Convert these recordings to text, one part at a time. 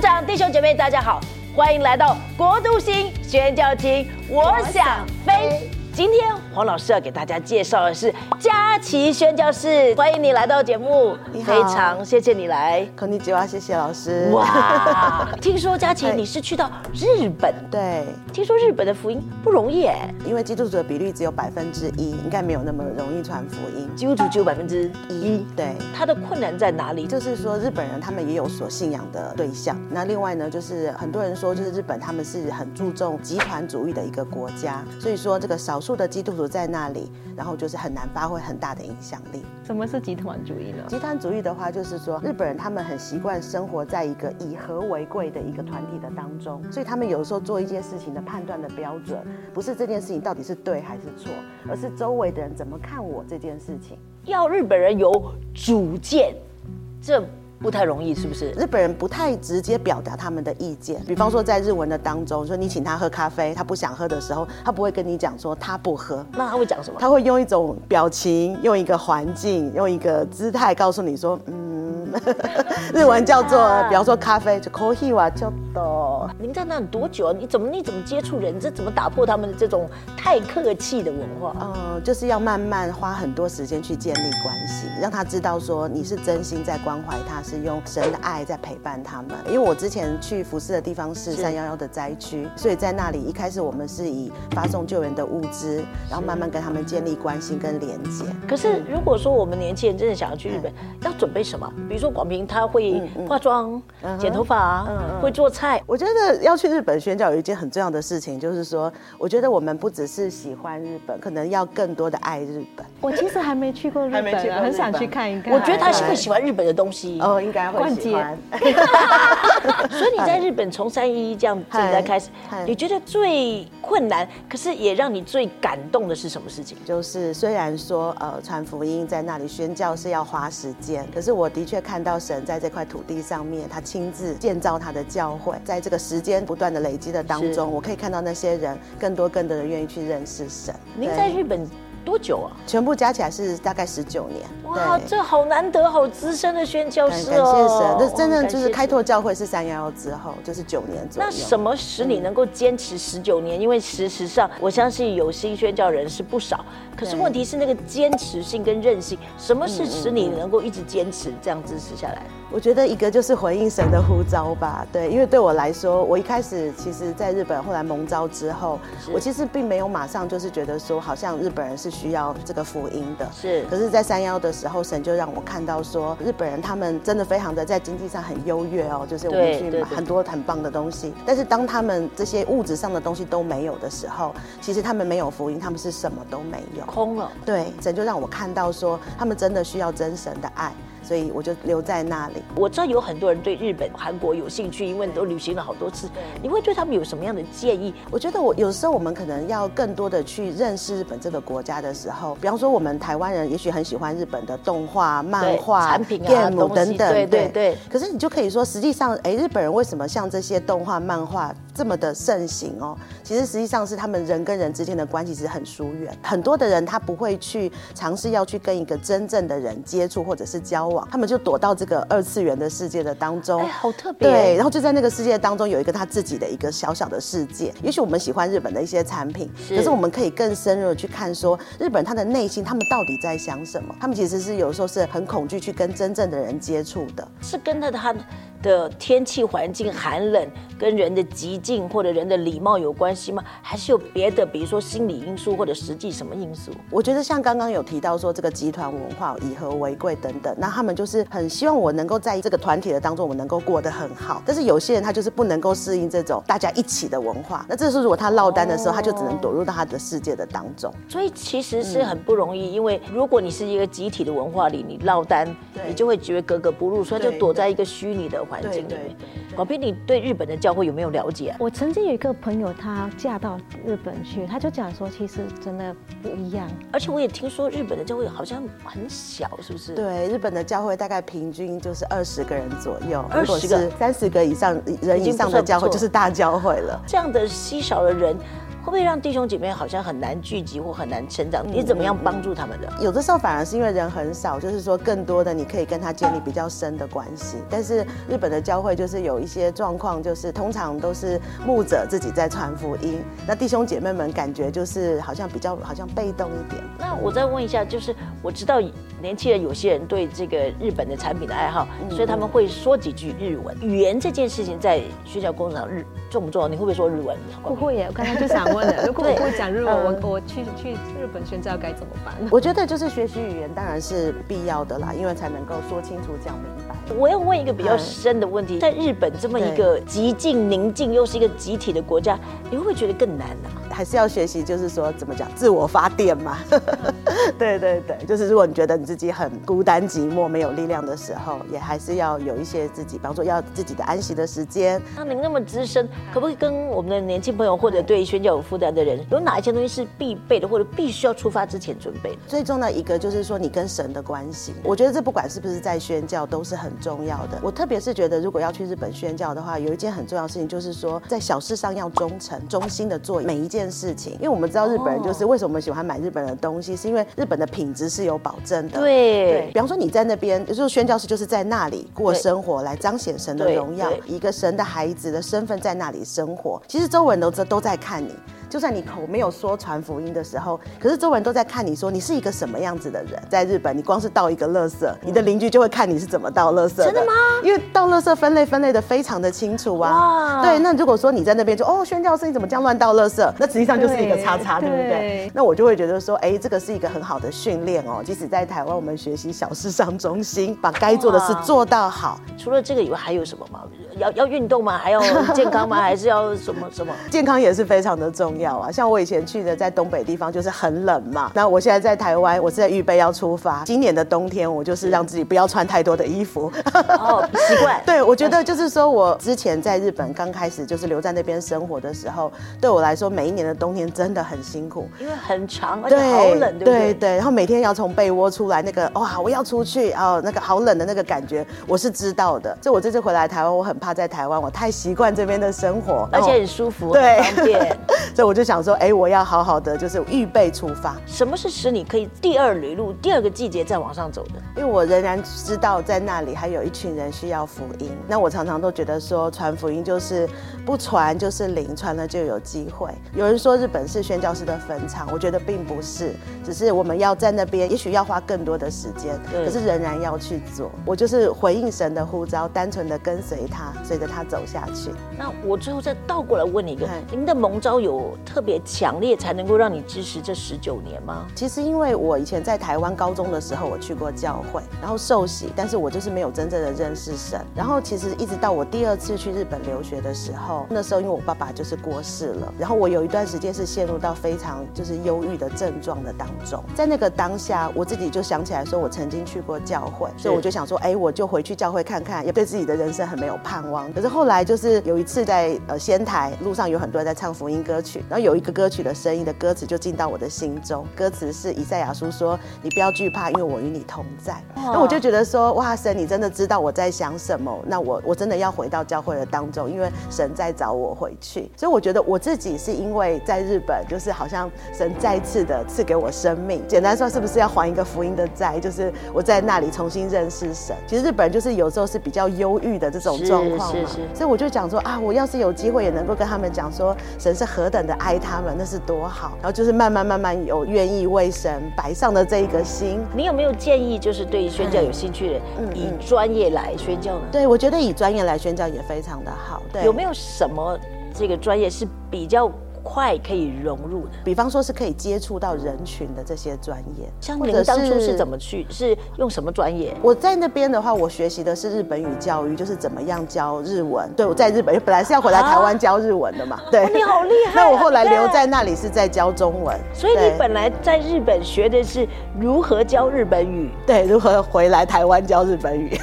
长弟兄姐妹，大家好，欢迎来到国都星宣教厅，我想飞。今天黄老师要给大家介绍的是佳琪宣教室，欢迎你来到节目，非常谢谢你来。孔尼吉哇，谢谢老师。哇，听说佳琪哎你是去到日本，对，听说日本的福音不容易哎，因为基督徒的比率只有百分之一，应该没有那么容易传福音。基督徒只有百分之一，对，他的困难在哪里？就是说日本人他们也有所信仰的对象。那另外呢，就是很多人说，就是日本他们是很注重集团主义的一个国家，所以说这个少数的基督徒在那里，然后就是很难发挥很大的影响力。什么是集团主义呢？集团主义的话，就是说日本人他们很习惯生活在一个以和为贵的一个团体的当中，所以他们有时候做一件事情的判断的标准，不是这件事情到底是对还是错，而是周围的人怎么看我这件事情。要日本人有主见，这不太容易，是不是？日本人不太直接表达他们的意见，比方说在日文的当中，说你请他喝咖啡，他不想喝的时候，他不会跟你讲说他不喝，那他会讲什么？他会用一种表情，用一个环境，用一个姿态告诉你说，嗯，日文叫做，比方说咖啡就 coffee h 您在那里多久啊？你怎么你怎么接触人？这怎么打破他们的这种太客气的文化？呃，就是要慢慢花很多时间去建立关系，让他知道说你是真心在关怀他，是用神的爱在陪伴他们。因为我之前去服侍的地方是是三幺幺的灾区，所以在那里一开始我们是以发送救援的物资，然后慢慢跟他们建立关系跟连接。可是如果说我们年轻人真的想要去日本，要准备什么？比如说广平他会化妆、剪头发、会做菜。我觉得要去日本宣教有一件很重要的事情，就是说，我觉得我们不只是喜欢日本，可能要更多的爱日本。我其实还没去过日还没去本啊，很想去看一看。我觉得他是对会喜欢日本的东西，哦，应该会逛街喜欢。所以你在日本从三一一这样现在开始，你觉得最困难，可是也让你最感动的是什么事情？就是虽然说呃传福音在那里宣教是要花时间，可是我的确看到神在这块土地上面，他亲自建造他的教会，在这个时间不断的累积的当中，我可以看到那些人更多更多的人愿意去认识神。您在日本多久啊？全部加起来是大概十九年。哇，这好难得，好资深的宣教感感师哦！谢神，这真正就是开。拓教会是三幺幺之后，就是九年左右。那什么使你能够坚持十九年？因为事实上，我相信有心宣教人是不少，可是问题是那个坚持性跟韧性，什么是嗯使你能够一直坚持这样支持下来？我觉得一个就是回应神的呼召吧，对，因为对我来说，我一开始其实在日本，后来蒙召之后，我其实并没有马上就是觉得说，好像日本人是需要这个福音的。是可是，在三幺的时候，神就让我看到说，日本人他们真的非常的在经济上很优越哦，就是我们去买很多很棒的东西。但是当他们这些物质上的东西都没有的时候，其实他们没有福音，他们是什么都没有。空了。对，神就让我看到说，他们真的需要真神的爱，所以我就留在那里。我知道有很多人对日本、韩国有兴趣，因为都旅行了好多次。你会对他们有什么样的建议？我觉得我有时候我们可能要更多的去认识日本这个国家的时候，比方说我们台湾人也许很喜欢日本的动画、漫画、产品啊东西等等，对对对可是你就可以说，实际上，哎，日本人为什么像这些动画、漫画这么的盛行哦？其实实际上是他们人跟人之间的关系是很疏远，很多的人他不会去尝试要去跟一个真正的人接触或者是交往，他们就躲到这个二次元的世界的当中。哎，好特别。对，然后就在那个世界当中有一个他自己的一个小小的世界。也许我们喜欢日本的一些产品，是可是我们可以更深入的去看说，日本他的内心他们到底在想什么？他们其实是有时候是很恐惧去跟真正的人接触的。是跟着他的天气环境寒冷，跟人的极境或者人的礼貌有关系吗？还是有别的，比如说心理因素或者实际什么因素？我觉得像刚刚有提到说这个集团文化以和为贵等等，那他们就是很希望我能够在这个团体的当中，我能够过得很好。但是有些人他就是不能够适应这种大家一起的文化，那这时候如果他落单的时候，他就只能躲入到他的世界的当中。所以其实是很不容易，因为如果你是一个集体的文化里，你落单，你就会觉得格格不入，所以就躲在一个虚拟的环境里对。广斌，你对日本的教会有没有了解啊？我曾经有一个朋友，她嫁到日本去，她就讲说，其实真的不一样。而且我也听说日本的教会好像很小，是不是？对，日本的教会大概平均就是二十个人左右，20如果是三十个以上人以上的教会，就是大教会了。这样的稀少的人，会不会让弟兄姐妹好像很难聚集或很难成长？你怎么样帮助他们的？有的时候反而是因为人很少，就是说更多的你可以跟他建立比较深的关系。但是日本的教会就是有一些状况，就是通常都是牧者自己在传福音，那弟兄姐妹们感觉就是好像比较好像被动一点。那我再问一下，就是我知道年轻人有些人对这个日本的产品的爱好，所以他们会说几句日文。语言这件事情在学校工厂日重不重要？你会不会说日文？不会耶，我刚刚就想问了，如果我不会讲日文，我我去去日本宣教该怎么办？我觉得就是学习语言当然是必要的啦，因为才能够说清楚、讲明白。我要问一个比较深的问题，在日本这么一个极静宁静又是一个集体的国家，你会不会觉得更难呢？还是要学习，就是说怎么讲自我发电嘛。对对对，就是如果你觉得你自己很孤单寂寞、没有力量的时候，也还是要有一些自己，比方说要自己的安息的时间。那您那么资深，可不可以跟我们的年轻朋友或者对宣教有负担的人，有哪一些东西是必备的，或者必须要出发之前准备的？最重要的一个就是说你跟神的关系，我觉得这不管是不是在宣教都是很重要的。我特别是觉得，如果要去日本宣教的话，有一件很重要的事情就是说，在小事上要忠诚、忠心的做每一件事情。因为我们知道日本人就是为什么我们喜欢买日本的东西，是因为日本的品质是有保证的。对，比方说你在那边，就是宣教师就是在那里过生活，来彰显神的荣耀，一个神的孩子的身份在那里生活。其实周围人都都在看你。就算你口没有说传福音的时候，可是周围人都在看你说你是一个什么样子的人。在日本，你光是倒一个垃圾，你的邻居就会看你是怎么倒垃圾的。真的吗？因为倒垃圾分类分类的非常的清楚啊。对，那如果说你在那边就哦，宣教师你怎么这样乱倒垃圾？那实际上就是一个叉叉，对不对？那我就会觉得说，哎，这个是一个很好的训练哦。即使在台湾，我们学习小事上中心，把该做的事做到好。除了这个以外，还有什么吗？要要运动吗？还要健康吗？还是要什么什么？健康也是非常的重要啊。像我以前去的在东北地方，就是很冷嘛。那我现在在台湾，我是在预备要出发。今年的冬天，我就是让自己不要穿太多的衣服。哦，习惯。对，我觉得就是说我之前在日本刚开始就是留在那边生活的时候，对我来说每一年的冬天真的很辛苦，因为很长而且好冷，对不对？对对。然后每天要从被窝出来，那个哇，我要出去哦，那个好冷的那个感觉，我是知道的。就我这次回来台湾，我很怕在台湾，我太习惯这边的生活，而且很舒服，对，方便。所以我就想说，哎，我要好好的，就是预备出发。什么是使你可以第二旅路、第二个季节再往上走的？因为我仍然知道在那里还有一群人需要福音。那我常常都觉得说，传福音就是不传就是零，传了就有机会。有人说日本是宣教师的坟场，我觉得并不是，只是我们要在那边，也许要花更多的时间，可是仍然要去做。我就是回应神的呼召，单纯的跟随他，随着他走下去。那我最后再倒过来问你一个：您的蒙召有特别强烈，才能够让你支持这十九年吗？其实因为我以前在台湾高中的时候，我去过教会，然后受洗，但是我就是没有真正的认识神。然后其实一直到我第二次去日本留学的时候，那时候因为我爸爸就是过世了，然后我有一段时间是陷入到非常就是忧郁的症状的当中。在那个当下，我自己就想起来说，我曾经去过教会，所以我就想说，哎，我就回去教会看看，也对自己的人生很没有盼望。可是后来就是有一次在呃仙台路上有很多人在唱福音歌曲，然后有一个歌曲的声音的歌词就进到我的心中，歌词是以赛亚书说：“你不要惧怕，因为我与你同在。”那我就觉得说，哇神，你真的知道我在想什么？那我我真的要回到教会的当中，因为神在找我回去。所以我觉得我自己是因为在日本，就是好像神再次的赐给我生命。简单说，是不是要还一个福音的债？就是我在那里重新认识神。其实日本人就是有时候是比较忧郁的这种状况嘛，所以我就讲说啊，我要是有机会也能够跟他们讲说，神是何等的爱他们，那是多好。然后就是慢慢慢慢有愿意为神摆上的这一个心。你有没有建议，就是对宣教有兴趣的人，以专业来宣教呢？对，我觉得以专业来宣教也非常的好。对，有没有什么这个专业是比较？快可以融入的，比方说是可以接触到人群的这些专业，像您当初是怎么去？是用什么专业？我在那边的话，我学习的是日本语教育，就是怎么样教日文。对，我在日本本来是要回来台湾教日文的嘛。对，你好厉害。那我后来留在那里是在教中文，所以你本来在日本学的是如何教日本语，对，如何回来台湾教日本语。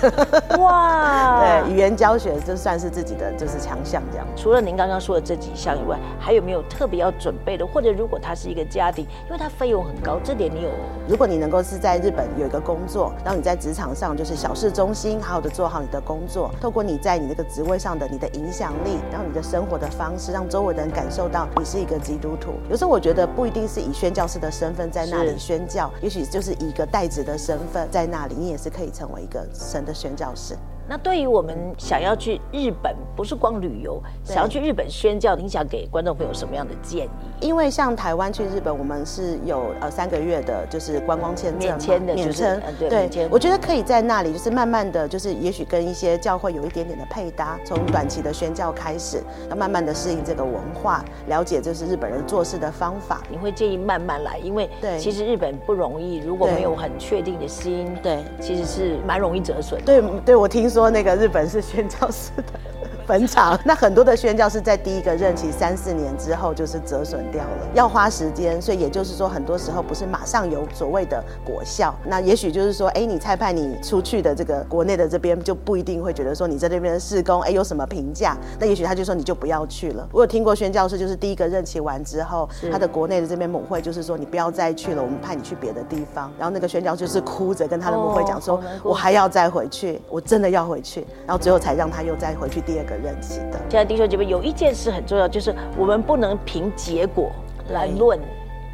哇，对，语言教学就算是自己的就是强项这样。除了您刚刚说的这几项以外，还有没有？特别要准备的？或者如果他是一个家庭，因为他费用很高，这点你有？如果你能够是在日本有一个工作，然后你在职场上就是小事中心，好好的做好你的工作，透过你在你那个职位上的你的影响力，然后你的生活的方式，让周围的人感受到你是一个基督徒。有时候我觉得不一定是以宣教师的身份在那里宣教，也许就是以一个代职的身份在那里，你也是可以成为一个神的宣教师。那对于我们想要去日本，不是光旅游，想要去日本宣教，您想给观众朋友什么样的建议？因为像台湾去日本，我们是有呃三个月的，就是观光签证免签的，免签。对，我觉得可以在那里，就是慢慢的就是，也许跟一些教会有一点点的配搭，从短期的宣教开始，要慢慢的适应这个文化，了解就是日本人做事的方法。你会建议慢慢来，因为对，其实日本不容易，如果没有很确定的心，对，其实是蛮容易折损。对，对我听说。说那个日本是宣教式的。坟场，那很多的宣教是在第一个任期三四年之后就是折损掉了，要花时间，所以也就是说，很多时候不是马上有所谓的果效。那也许就是说，哎，你差派你出去的这个国内的这边就不一定会觉得说你在这边的施工，哎，有什么评价？那也许他就说你就不要去了。我有听过宣教师，就是第一个任期完之后，他的国内的这边母会就是说你不要再去了，我们派你去别的地方。然后那个宣教就是哭着跟他的母会讲说，我还要再回去，我真的要回去。然后最后才让他又再回去第二个。现在弟兄姐妹有一件事很重要，就是我们不能凭结果来论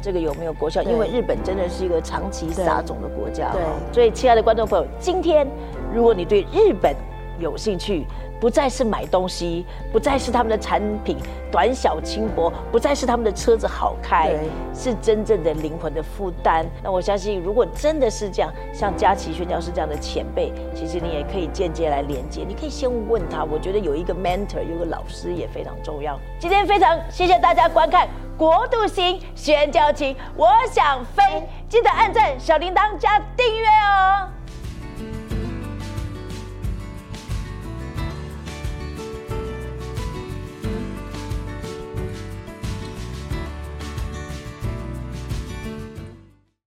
这个有没有国效，因为日本真的是一个长期撒种的国家。对，所以亲爱的观众朋友，今天如果你对日本有兴趣，不再是买东西，不再是他们的产品短小轻薄，不再是他们的车子好开，是真正的灵魂的负担。那我相信，如果真的是这样，像佳琪宣教师这样的前辈，其实你也可以间接来连接。你可以先问他，我觉得有一个 mentor，有个老师也非常重要。今天非常谢谢大家观看《国度星宣教情》，我想飞，记得按赞、小铃铛加订阅哦。